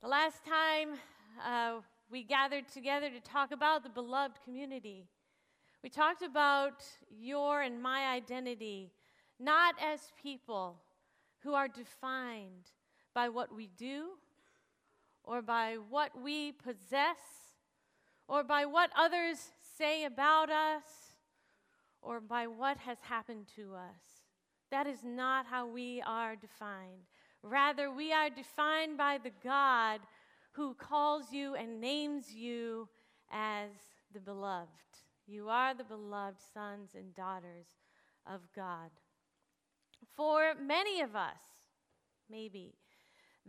The last time uh, we gathered together to talk about the beloved community, we talked about your and my identity, not as people who are defined by what we do or by what we possess or by what others say about us or by what has happened to us. That is not how we are defined. Rather, we are defined by the God who calls you and names you as the beloved. You are the beloved sons and daughters of God. For many of us, maybe,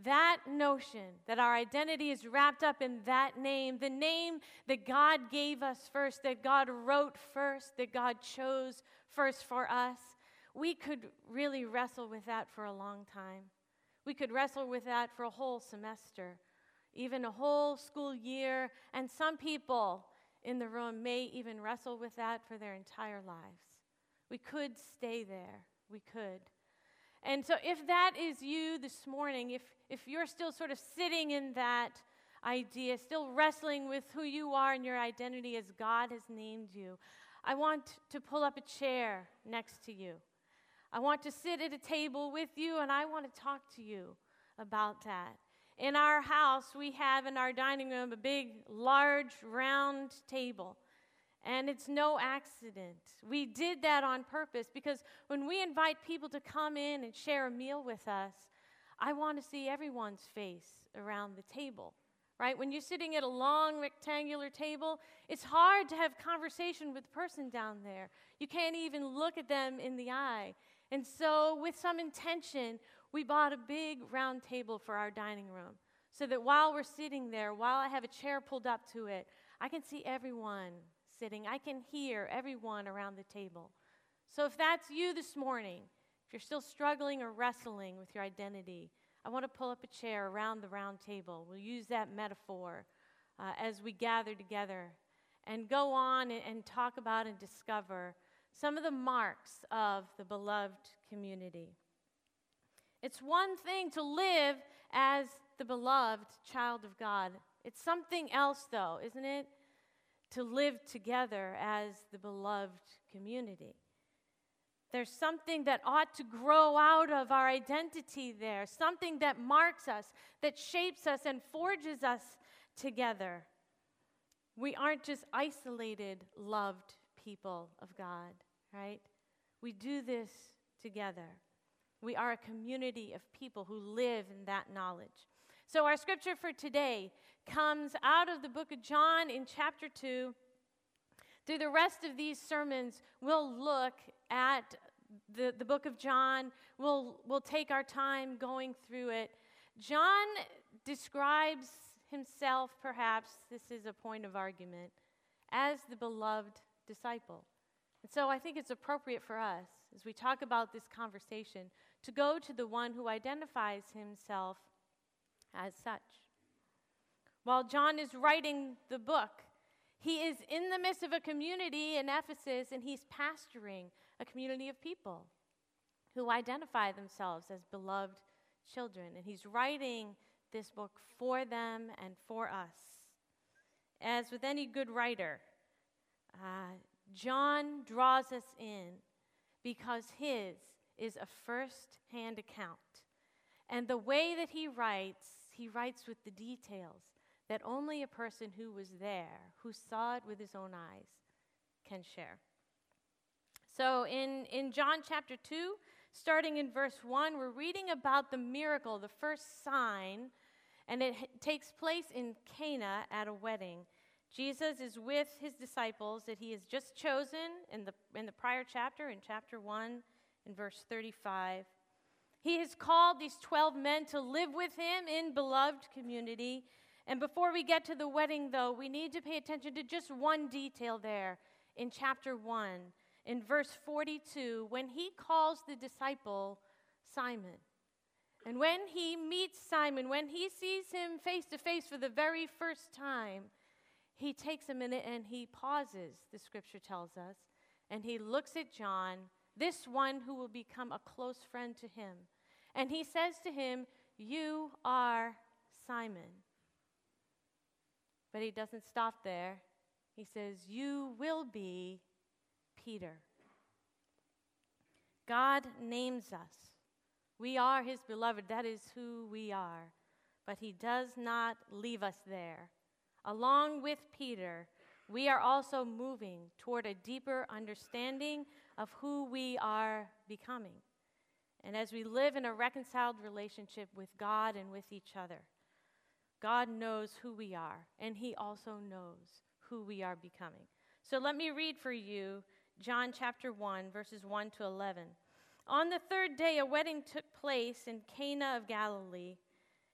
that notion that our identity is wrapped up in that name, the name that God gave us first, that God wrote first, that God chose first for us, we could really wrestle with that for a long time. We could wrestle with that for a whole semester, even a whole school year, and some people in the room may even wrestle with that for their entire lives. We could stay there. We could. And so, if that is you this morning, if, if you're still sort of sitting in that idea, still wrestling with who you are and your identity as God has named you, I want to pull up a chair next to you. I want to sit at a table with you and I want to talk to you about that. In our house, we have in our dining room a big, large, round table. And it's no accident. We did that on purpose because when we invite people to come in and share a meal with us, I want to see everyone's face around the table, right? When you're sitting at a long rectangular table, it's hard to have conversation with the person down there. You can't even look at them in the eye. And so, with some intention, we bought a big round table for our dining room so that while we're sitting there, while I have a chair pulled up to it, I can see everyone sitting. I can hear everyone around the table. So, if that's you this morning, if you're still struggling or wrestling with your identity, I want to pull up a chair around the round table. We'll use that metaphor uh, as we gather together and go on and, and talk about and discover some of the marks of the beloved community. It's one thing to live as the beloved child of God. It's something else, though, isn't it? To live together as the beloved community. There's something that ought to grow out of our identity there, something that marks us, that shapes us, and forges us together. We aren't just isolated, loved people of God, right? We do this together. We are a community of people who live in that knowledge. So, our scripture for today comes out of the book of John in chapter 2. Through the rest of these sermons, we'll look at the, the book of John. We'll, we'll take our time going through it. John describes himself, perhaps, this is a point of argument, as the beloved disciple. And so I think it's appropriate for us, as we talk about this conversation, to go to the one who identifies himself as such. While John is writing the book, he is in the midst of a community in Ephesus and he's pastoring a community of people who identify themselves as beloved children. And he's writing this book for them and for us. As with any good writer, uh, John draws us in because his is a first hand account. And the way that he writes, he writes with the details that only a person who was there, who saw it with his own eyes, can share. So in, in John chapter 2, starting in verse 1, we're reading about the miracle, the first sign, and it takes place in Cana at a wedding. Jesus is with his disciples that he has just chosen in the, in the prior chapter, in chapter 1, in verse 35. He has called these 12 men to live with him in beloved community. And before we get to the wedding, though, we need to pay attention to just one detail there in chapter 1, in verse 42, when he calls the disciple Simon. And when he meets Simon, when he sees him face to face for the very first time, he takes a minute and he pauses, the scripture tells us, and he looks at John, this one who will become a close friend to him. And he says to him, You are Simon. But he doesn't stop there. He says, You will be Peter. God names us. We are his beloved. That is who we are. But he does not leave us there. Along with Peter, we are also moving toward a deeper understanding of who we are becoming. And as we live in a reconciled relationship with God and with each other, God knows who we are, and He also knows who we are becoming. So let me read for you John chapter 1, verses 1 to 11. On the third day, a wedding took place in Cana of Galilee.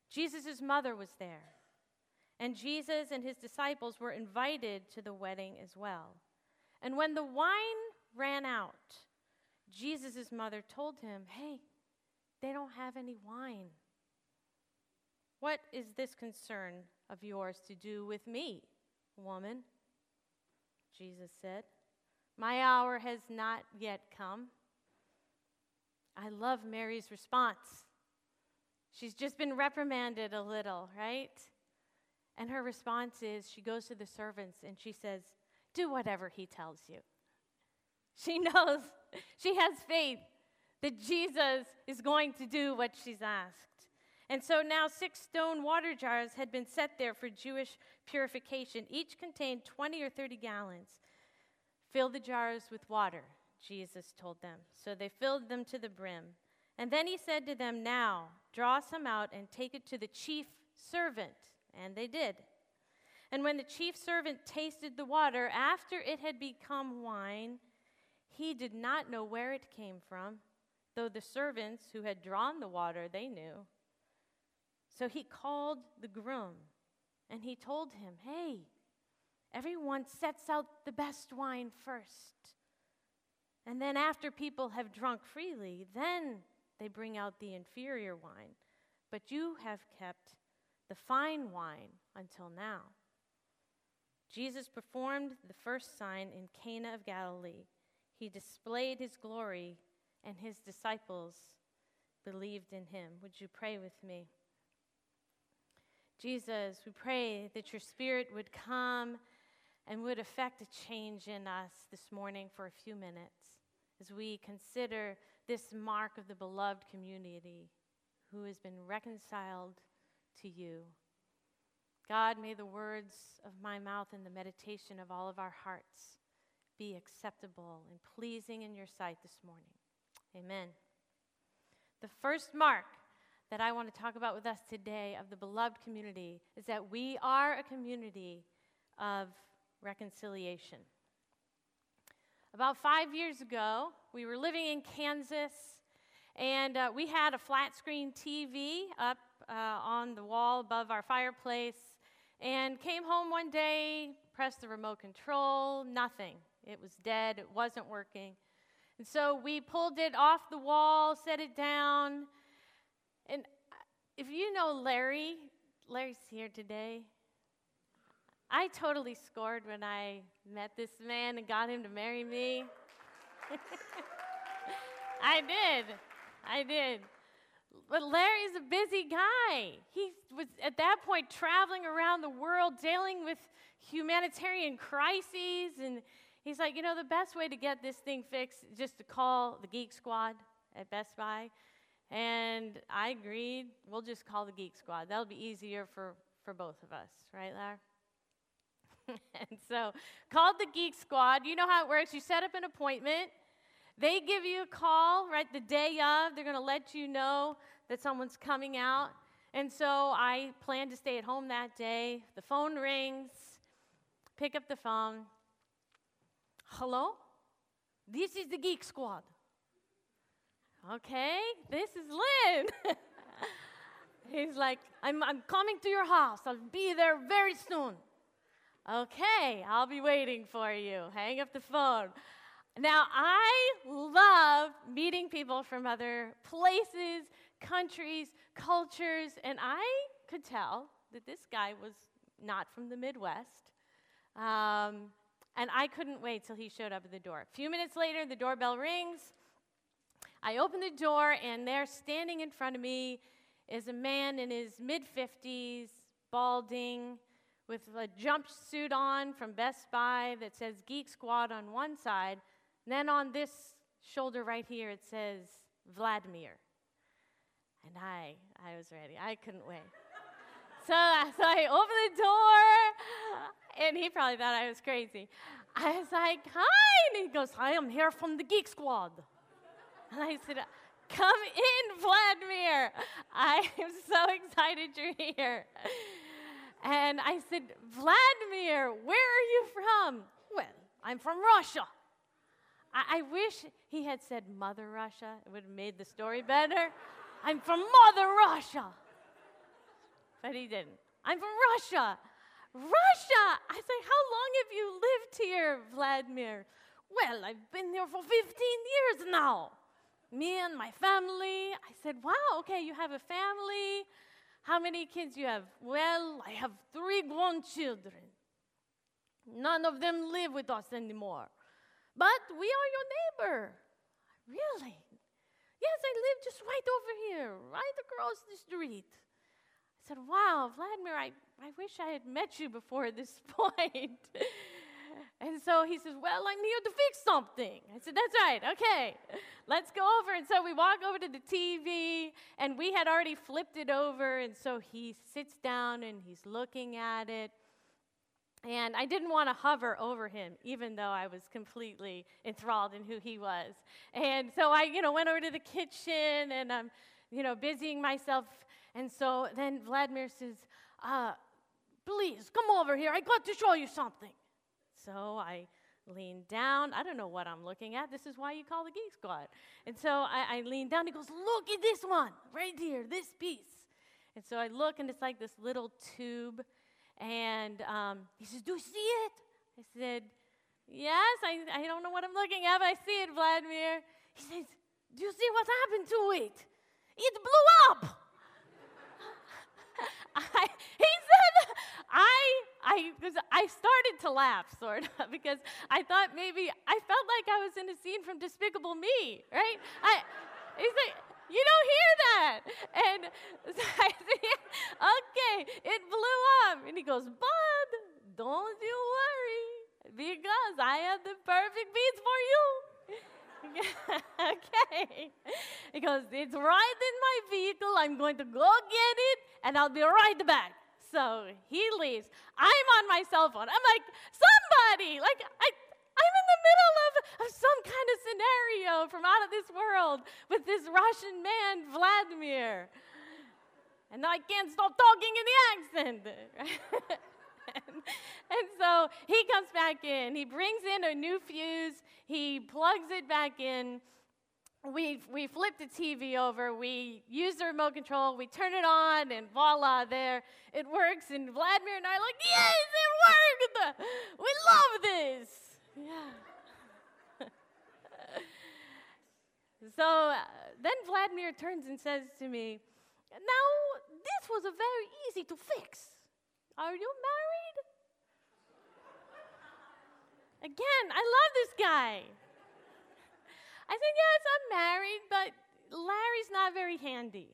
Jesus' mother was there, and Jesus and his disciples were invited to the wedding as well. And when the wine ran out, Jesus' mother told him, Hey, they don't have any wine. What is this concern of yours to do with me, woman? Jesus said, My hour has not yet come. I love Mary's response. She's just been reprimanded a little, right? And her response is she goes to the servants and she says, Do whatever he tells you. She knows, she has faith that Jesus is going to do what she's asked. And so now six stone water jars had been set there for Jewish purification. Each contained 20 or 30 gallons. Fill the jars with water, Jesus told them. So they filled them to the brim. And then he said to them, Now draw some out and take it to the chief servant. And they did. And when the chief servant tasted the water after it had become wine, he did not know where it came from, though the servants who had drawn the water, they knew. So he called the groom and he told him, Hey, everyone sets out the best wine first. And then, after people have drunk freely, then they bring out the inferior wine. But you have kept the fine wine until now. Jesus performed the first sign in Cana of Galilee. He displayed his glory, and his disciples believed in him. Would you pray with me? Jesus, we pray that your spirit would come and would affect a change in us this morning for a few minutes as we consider this mark of the beloved community who has been reconciled to you. God, may the words of my mouth and the meditation of all of our hearts be acceptable and pleasing in your sight this morning. Amen. The first mark that I want to talk about with us today of the beloved community is that we are a community of reconciliation. About five years ago, we were living in Kansas, and uh, we had a flat screen TV up uh, on the wall above our fireplace. And came home one day, pressed the remote control, nothing. It was dead, it wasn't working. And so we pulled it off the wall, set it down, and if you know Larry, Larry's here today. I totally scored when I met this man and got him to marry me. I did. I did. But Larry's a busy guy. He was at that point traveling around the world dealing with humanitarian crises. And he's like, you know, the best way to get this thing fixed is just to call the Geek Squad at Best Buy. And I agreed, we'll just call the Geek Squad. That'll be easier for, for both of us, right, Larry? and so, called the Geek Squad. You know how it works. You set up an appointment. They give you a call right the day of. They're going to let you know that someone's coming out. And so I plan to stay at home that day. The phone rings. Pick up the phone. Hello? This is the Geek Squad. Okay, this is Lynn. He's like, I'm, I'm coming to your house. I'll be there very soon. Okay, I'll be waiting for you. Hang up the phone. Now, I love meeting people from other places, countries, cultures, and I could tell that this guy was not from the Midwest. Um, and I couldn't wait till he showed up at the door. A few minutes later, the doorbell rings. I open the door, and there, standing in front of me, is a man in his mid 50s, balding, with a jumpsuit on from Best Buy that says Geek Squad on one side. Then on this shoulder right here, it says Vladimir. And I, I was ready. I couldn't wait. so, so I opened the door, and he probably thought I was crazy. I was like, hi. And he goes, I am here from the Geek Squad. And I said, come in, Vladimir. I am so excited you're here. And I said, Vladimir, where are you from? Well, I'm from Russia. I, I wish he had said Mother Russia. It would have made the story better. I'm from Mother Russia. But he didn't. I'm from Russia. Russia! I said, How long have you lived here, Vladimir? Well, I've been here for 15 years now. Me and my family. I said, Wow, okay, you have a family. How many kids you have? Well, I have three grown children. None of them live with us anymore. But we are your neighbor. Really? Yes, I live just right over here, right across the street. I said, Wow, Vladimir, I, I wish I had met you before this point. and so he says, Well, I'm here to fix something. I said, That's right, okay, let's go over. And so we walk over to the TV, and we had already flipped it over. And so he sits down and he's looking at it. And I didn't want to hover over him, even though I was completely enthralled in who he was. And so I, you know, went over to the kitchen and I'm, you know, busying myself. And so then Vladimir says, uh, please come over here. I got to show you something. So I lean down. I don't know what I'm looking at. This is why you call the Geek Squad. And so I, I lean down. He goes, look at this one right here, this piece. And so I look, and it's like this little tube and um, he says, Do you see it? I said, Yes, I, I don't know what I'm looking at, but I see it, Vladimir. He says, Do you see what happened to it? It blew up. I, he said, I, I, I started to laugh, sort of, because I thought maybe I felt like I was in a scene from Despicable Me, right? I, he's like, you don't hear that. And I okay, it blew up. And he goes, Bud, don't you worry, because I have the perfect beats for you. okay. He goes, it's right in my vehicle. I'm going to go get it, and I'll be right back. So he leaves. I'm on my cell phone. I'm like, somebody, like, I, I'm in the middle of, of some kind of scenario from out of this world with this Russian man, Vladimir. And I can't stop talking in the accent. and, and so he comes back in. He brings in a new fuse, he plugs it back in. We, we flip the TV over, we use the remote control, we turn it on, and voila, there it works. And Vladimir and I are like, yes, it worked! We love this! Yeah. so uh, then Vladimir turns and says to me, Now, this was a very easy to fix. Are you married? Again, I love this guy. I said, Yes, I'm married, but Larry's not very handy.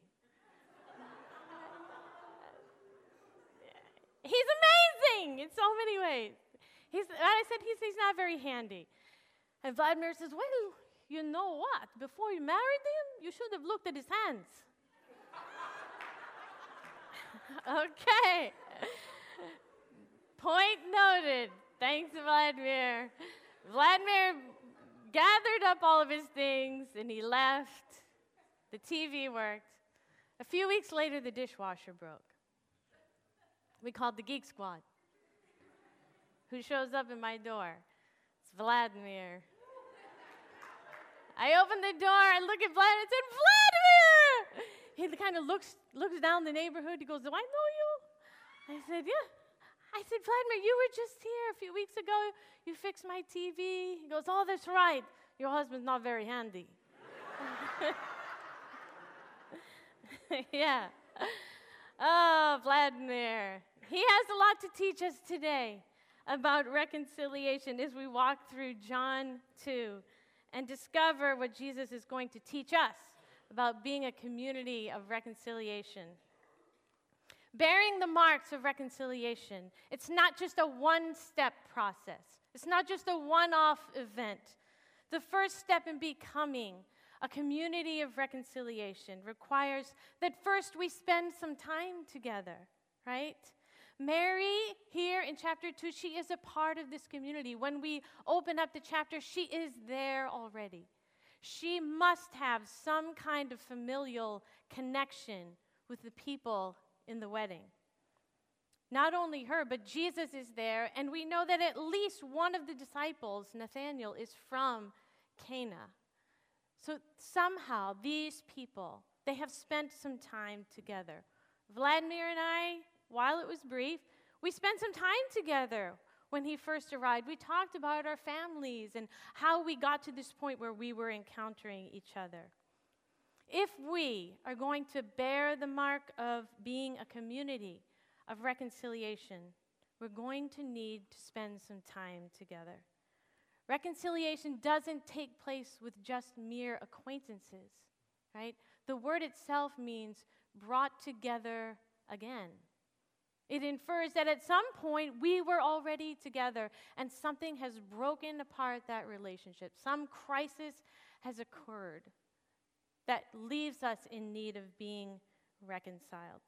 He's amazing in so many ways. He's, I said, he's, he's not very handy. And Vladimir says, Well, you know what? Before you married him, you should have looked at his hands. okay. Point noted. Thanks, Vladimir. Vladimir gathered up all of his things and he left. The TV worked. A few weeks later, the dishwasher broke. We called the Geek Squad who shows up at my door. It's Vladimir. I open the door, I look at Vladimir, I said, Vladimir! He kind of looks, looks down the neighborhood. He goes, Do I know you? I said, Yeah. I said, Vladimir, you were just here a few weeks ago. You fixed my TV. He goes, Oh, that's right. Your husband's not very handy. yeah. Oh, Vladimir. He has a lot to teach us today about reconciliation as we walk through John 2 and discover what Jesus is going to teach us about being a community of reconciliation. Bearing the marks of reconciliation, it's not just a one step process, it's not just a one off event. The first step in becoming a community of reconciliation requires that first we spend some time together, right? Mary, here in chapter 2, she is a part of this community. When we open up the chapter, she is there already. She must have some kind of familial connection with the people in the wedding. Not only her, but Jesus is there, and we know that at least one of the disciples, Nathanael, is from Cana. So somehow these people, they have spent some time together. Vladimir and I, while it was brief, we spent some time together when he first arrived. We talked about our families and how we got to this point where we were encountering each other. If we are going to bear the mark of being a community of reconciliation, we're going to need to spend some time together. Reconciliation doesn't take place with just mere acquaintances, right? The word itself means brought together again. It infers that at some point we were already together and something has broken apart that relationship. Some crisis has occurred that leaves us in need of being reconciled.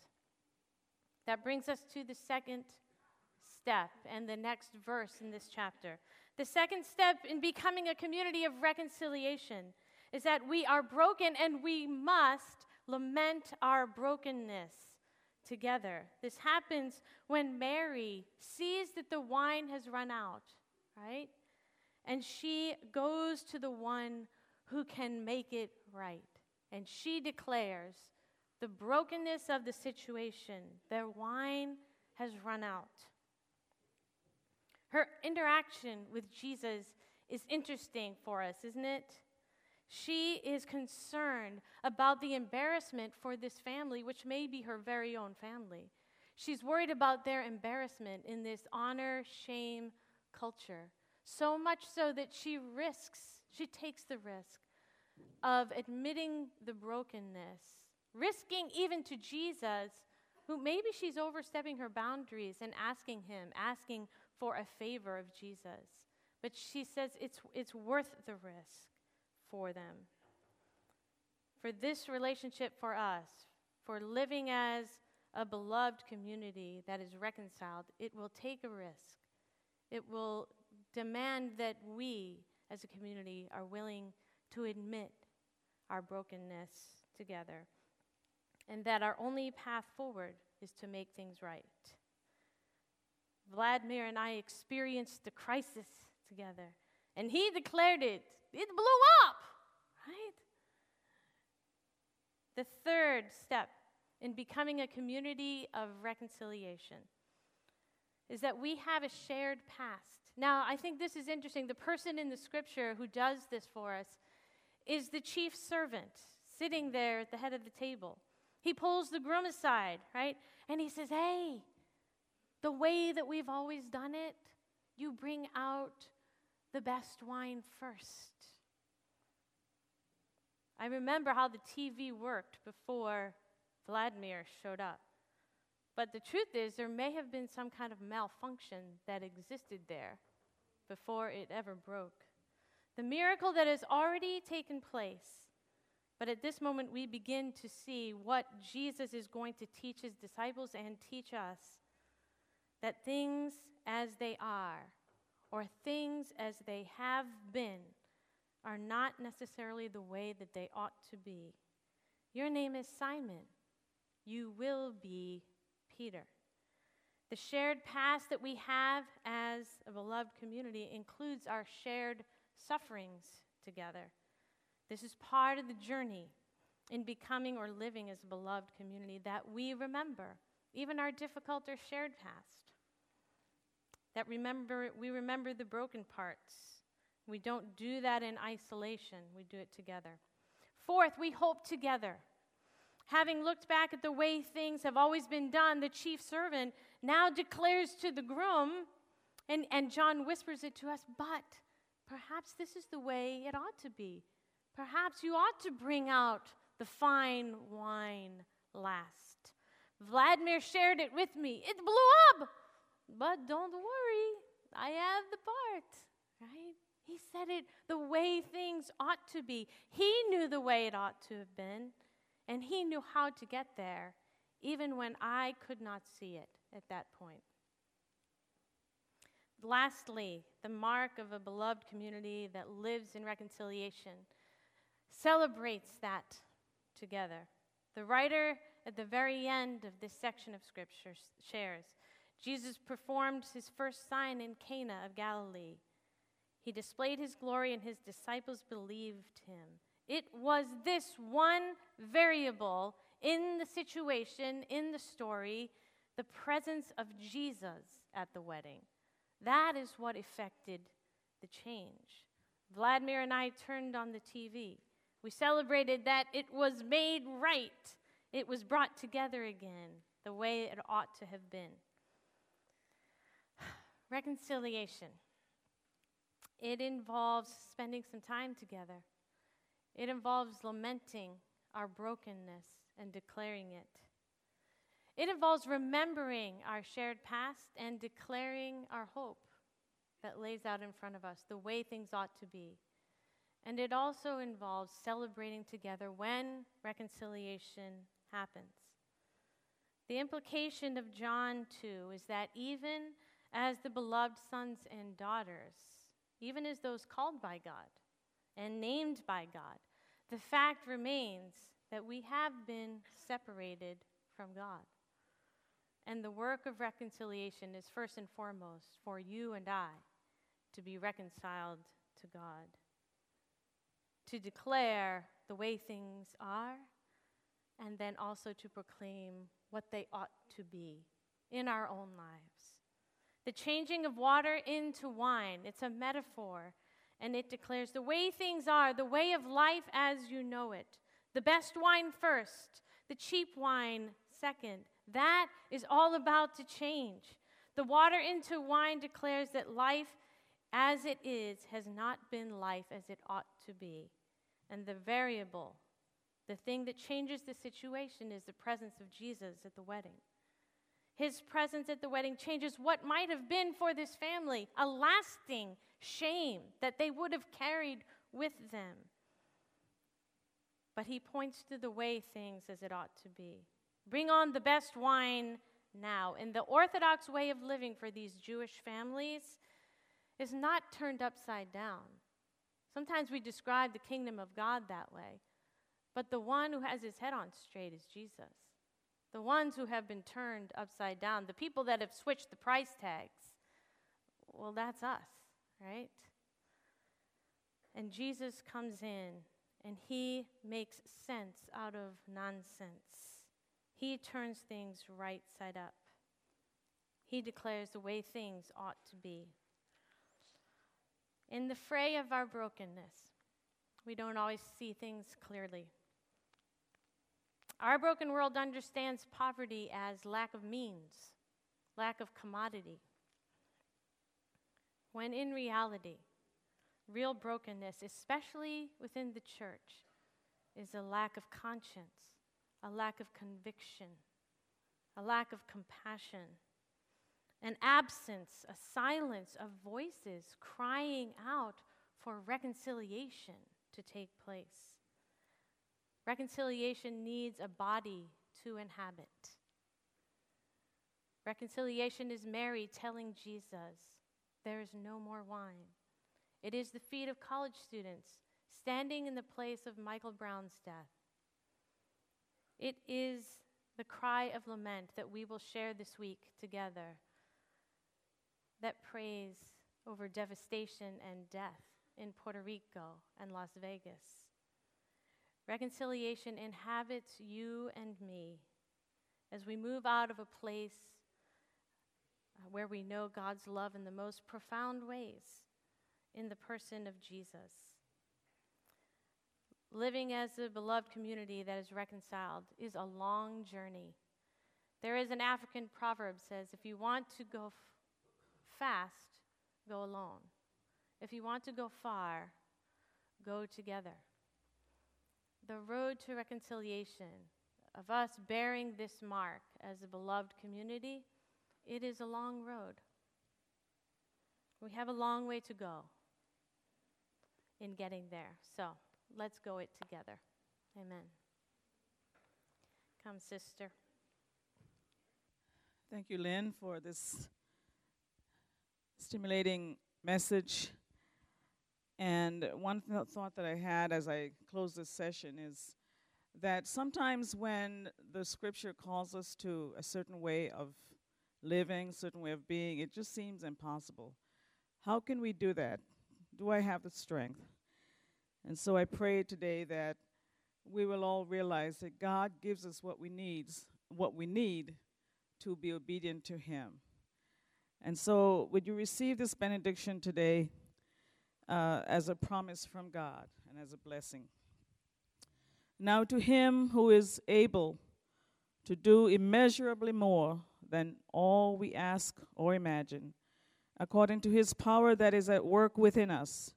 That brings us to the second step and the next verse in this chapter. The second step in becoming a community of reconciliation is that we are broken and we must lament our brokenness together. This happens when Mary sees that the wine has run out, right? And she goes to the one who can make it right. And she declares the brokenness of the situation. Their wine has run out. Her interaction with Jesus is interesting for us, isn't it? She is concerned about the embarrassment for this family, which may be her very own family. She's worried about their embarrassment in this honor shame culture. So much so that she risks, she takes the risk of admitting the brokenness, risking even to Jesus, who maybe she's overstepping her boundaries and asking him, asking for a favor of Jesus. But she says it's, it's worth the risk for them. For this relationship for us, for living as a beloved community that is reconciled, it will take a risk. It will demand that we, as a community, are willing to admit our brokenness together, and that our only path forward is to make things right. Vladimir and I experienced the crisis together, and he declared it. It blew up, right? The third step in becoming a community of reconciliation is that we have a shared past. Now, I think this is interesting. The person in the scripture who does this for us is the chief servant sitting there at the head of the table. He pulls the groom aside, right? And he says, Hey, the way that we've always done it, you bring out the best wine first. I remember how the TV worked before Vladimir showed up. But the truth is, there may have been some kind of malfunction that existed there before it ever broke. The miracle that has already taken place. But at this moment, we begin to see what Jesus is going to teach his disciples and teach us that things as they are, or things as they have been, are not necessarily the way that they ought to be. Your name is Simon. You will be Peter. The shared past that we have as a beloved community includes our shared sufferings together. This is part of the journey in becoming or living as a beloved community that we remember, even our difficult or shared past that remember we remember the broken parts. We don't do that in isolation, we do it together. Fourth, we hope together. Having looked back at the way things have always been done, the chief servant now declares to the groom, and, and John whispers it to us, but perhaps this is the way it ought to be. Perhaps you ought to bring out the fine wine last. Vladimir shared it with me. It blew up. But don't worry, I have the part, right? He said it the way things ought to be. He knew the way it ought to have been, and he knew how to get there, even when I could not see it at that point. Lastly, the mark of a beloved community that lives in reconciliation celebrates that together. The writer at the very end of this section of Scripture shares Jesus performed his first sign in Cana of Galilee. He displayed his glory, and his disciples believed him. It was this one variable in the situation, in the story, the presence of Jesus at the wedding. That is what effected the change. Vladimir and I turned on the TV. We celebrated that it was made right, it was brought together again the way it ought to have been. Reconciliation. It involves spending some time together. It involves lamenting our brokenness and declaring it. It involves remembering our shared past and declaring our hope that lays out in front of us, the way things ought to be. And it also involves celebrating together when reconciliation happens. The implication of John 2 is that even as the beloved sons and daughters, even as those called by God and named by God, the fact remains that we have been separated from God. And the work of reconciliation is first and foremost for you and I to be reconciled to God, to declare the way things are, and then also to proclaim what they ought to be in our own lives. The changing of water into wine, it's a metaphor, and it declares the way things are, the way of life as you know it. The best wine first, the cheap wine second, that is all about to change. The water into wine declares that life as it is has not been life as it ought to be. And the variable, the thing that changes the situation, is the presence of Jesus at the wedding. His presence at the wedding changes what might have been for this family a lasting shame that they would have carried with them. But he points to the way things as it ought to be. Bring on the best wine now. And the Orthodox way of living for these Jewish families is not turned upside down. Sometimes we describe the kingdom of God that way, but the one who has his head on straight is Jesus. The ones who have been turned upside down, the people that have switched the price tags, well, that's us, right? And Jesus comes in and he makes sense out of nonsense. He turns things right side up. He declares the way things ought to be. In the fray of our brokenness, we don't always see things clearly. Our broken world understands poverty as lack of means, lack of commodity. When in reality, real brokenness, especially within the church, is a lack of conscience, a lack of conviction, a lack of compassion, an absence, a silence of voices crying out for reconciliation to take place. Reconciliation needs a body to inhabit. Reconciliation is Mary telling Jesus, There is no more wine. It is the feet of college students standing in the place of Michael Brown's death. It is the cry of lament that we will share this week together that prays over devastation and death in Puerto Rico and Las Vegas. Reconciliation inhabits you and me as we move out of a place uh, where we know God's love in the most profound ways in the person of Jesus. Living as a beloved community that is reconciled is a long journey. There is an African proverb says if you want to go f- fast, go alone. If you want to go far, go together. The road to reconciliation, of us bearing this mark as a beloved community, it is a long road. We have a long way to go in getting there. So let's go it together. Amen. Come, sister. Thank you, Lynn, for this stimulating message. And one th- thought that I had as I close this session is that sometimes when the scripture calls us to a certain way of living, certain way of being, it just seems impossible. How can we do that? Do I have the strength? And so I pray today that we will all realize that God gives us what we needs, what we need to be obedient to him. And so would you receive this benediction today uh, as a promise from God and as a blessing? Now to him who is able to do immeasurably more than all we ask or imagine, according to his power that is at work within us,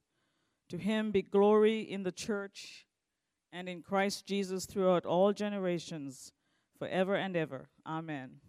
to him be glory in the church and in Christ Jesus throughout all generations, forever and ever. Amen.